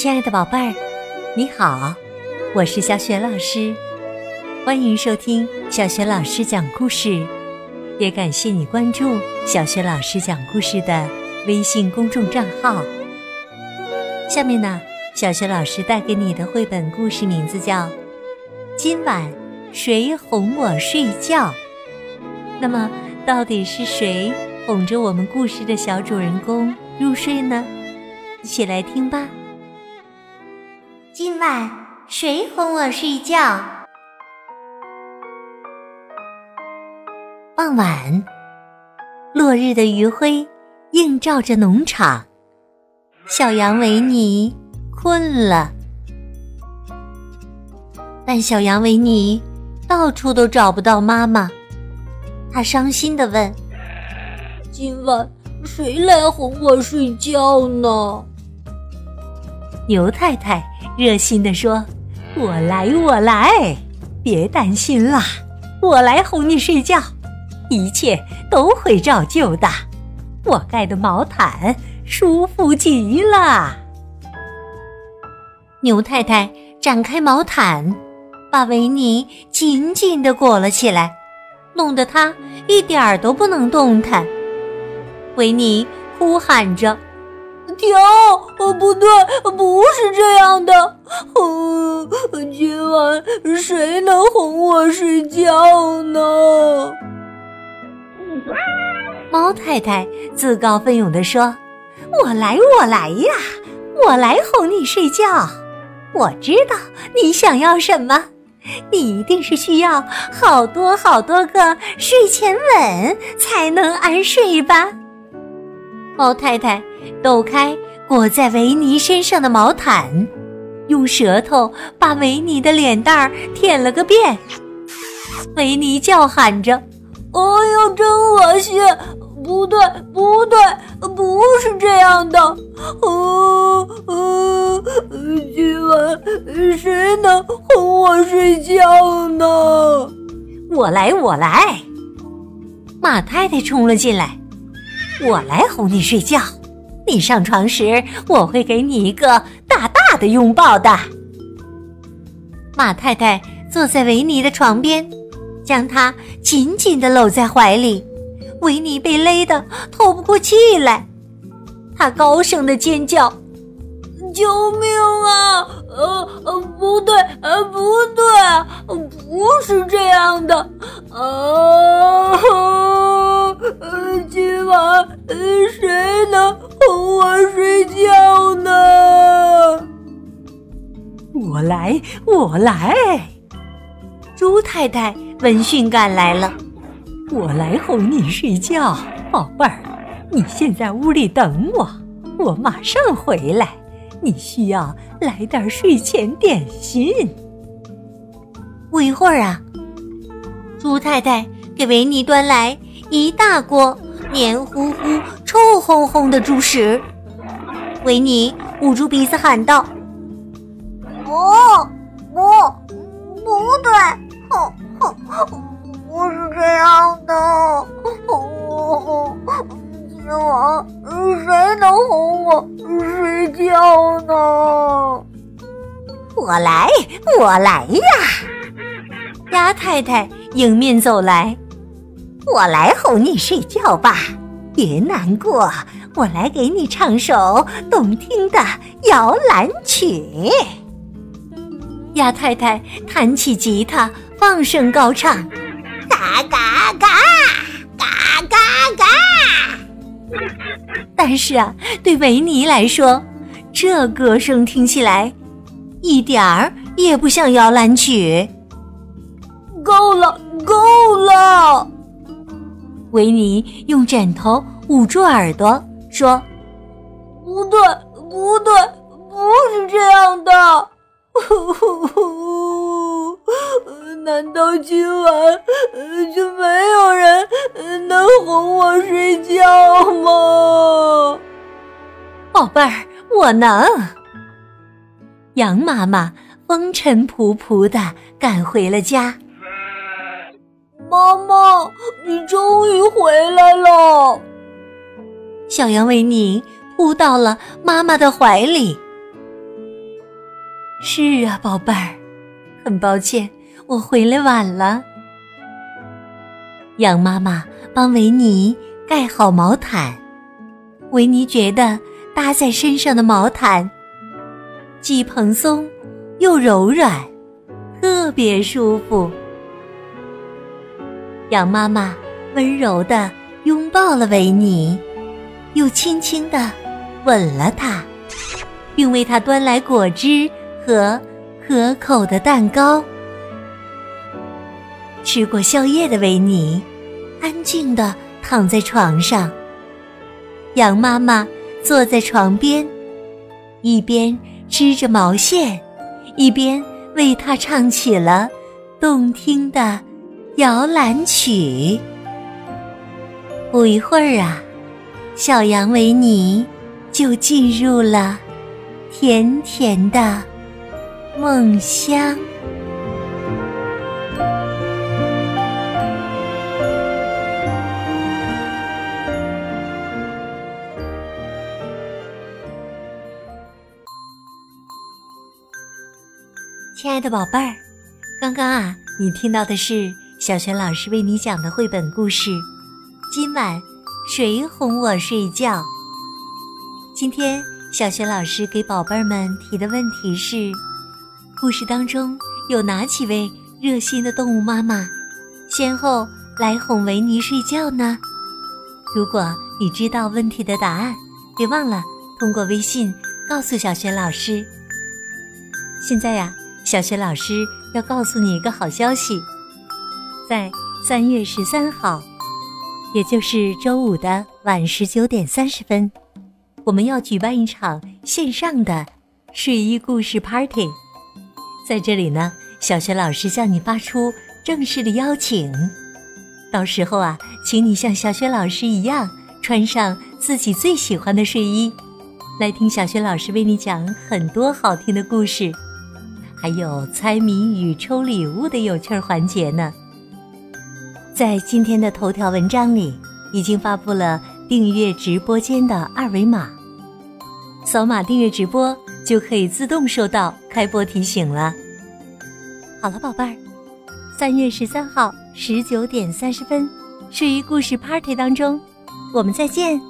亲爱的宝贝儿，你好，我是小雪老师，欢迎收听小雪老师讲故事，也感谢你关注小雪老师讲故事的微信公众账号。下面呢，小雪老师带给你的绘本故事名字叫《今晚谁哄我睡觉》。那么，到底是谁哄着我们故事的小主人公入睡呢？一起来听吧。今晚谁哄我睡觉？傍晚，落日的余晖映照着农场。小羊维尼困了，但小羊维尼到处都找不到妈妈。他伤心的问：“今晚谁来哄我睡觉呢？”牛太太热心的说：“我来，我来，别担心啦，我来哄你睡觉，一切都会照旧的。我盖的毛毯舒服极了。”牛太太展开毛毯，把维尼紧紧的裹了起来。弄得他一点儿都不能动弹。维尼呼喊着：“停！哦，不对，不是这样的。嗯，今晚谁能哄我睡觉呢？”猫太太自告奋勇地说：“我来，我来呀，我来哄你睡觉。我知道你想要什么。”你一定是需要好多好多个睡前吻才能安睡吧？猫太太抖开裹在维尼身上的毛毯，用舌头把维尼的脸蛋儿舔了个遍。维尼叫喊着：“哎呀，真恶心！不对，不对，不是这样的。”嗯嗯，今晚谁能哄我睡觉呢？我来，我来。马太太冲了进来，我来哄你睡觉。你上床时，我会给你一个大大的拥抱的。马太太坐在维尼的床边，将他紧紧的搂在怀里。维尼被勒得透不过气来。他高声的尖叫：“救命啊！呃呃，不对，呃不对，不是这样的。啊，我来，我来。猪太太闻讯赶来了，我来哄你睡觉，宝贝儿。你先在屋里等我，我马上回来。你需要来点睡前点心。不一会儿啊，猪太太给维尼端来一大锅黏糊糊、臭烘烘的猪食。维尼捂住鼻子喊道：“不对，哼哼，不是这样的。”今晚谁能哄我睡觉呢？我来，我来呀！鸭太太迎面走来，我来哄你睡觉吧，别难过，我来给你唱首动听的摇篮曲。鸭太太弹起吉他，放声高唱，嘎嘎嘎，嘎嘎嘎。但是啊，对维尼来说，这歌声听起来一点儿也不像摇篮曲。够了，够了！维尼用枕头捂住耳朵，说：“不对，不对，不是这样的。难道今晚就没有人能哄我睡觉吗？宝贝儿，我能。羊妈妈风尘仆仆的赶回了家。妈妈，你终于回来了！小羊维尼扑到了妈妈的怀里。是啊，宝贝儿，很抱歉，我回来晚了。羊妈妈帮维尼盖好毛毯，维尼觉得搭在身上的毛毯既蓬松又柔软，特别舒服。羊妈妈温柔的拥抱了维尼，又轻轻的吻了他，并为他端来果汁。和可口的蛋糕。吃过宵夜的维尼，安静的躺在床上。羊妈妈坐在床边，一边织着毛线，一边为他唱起了动听的摇篮曲。不一会儿啊，小羊维尼就进入了甜甜的。梦乡，亲爱的宝贝儿，刚刚啊，你听到的是小雪老师为你讲的绘本故事。今晚谁哄我睡觉？今天小雪老师给宝贝儿们提的问题是。故事当中有哪几位热心的动物妈妈，先后来哄维尼睡觉呢？如果你知道问题的答案，别忘了通过微信告诉小雪老师。现在呀，小雪老师要告诉你一个好消息，在三月十三号，也就是周五的晚十九点三十分，我们要举办一场线上的睡衣故事 party。在这里呢，小学老师向你发出正式的邀请。到时候啊，请你像小学老师一样，穿上自己最喜欢的睡衣，来听小学老师为你讲很多好听的故事，还有猜谜语、抽礼物的有趣环节呢。在今天的头条文章里，已经发布了订阅直播间的二维码，扫码订阅直播。就可以自动收到开播提醒了。好了，宝贝儿，三月十三号十九点三十分，睡衣故事 Party 当中，我们再见。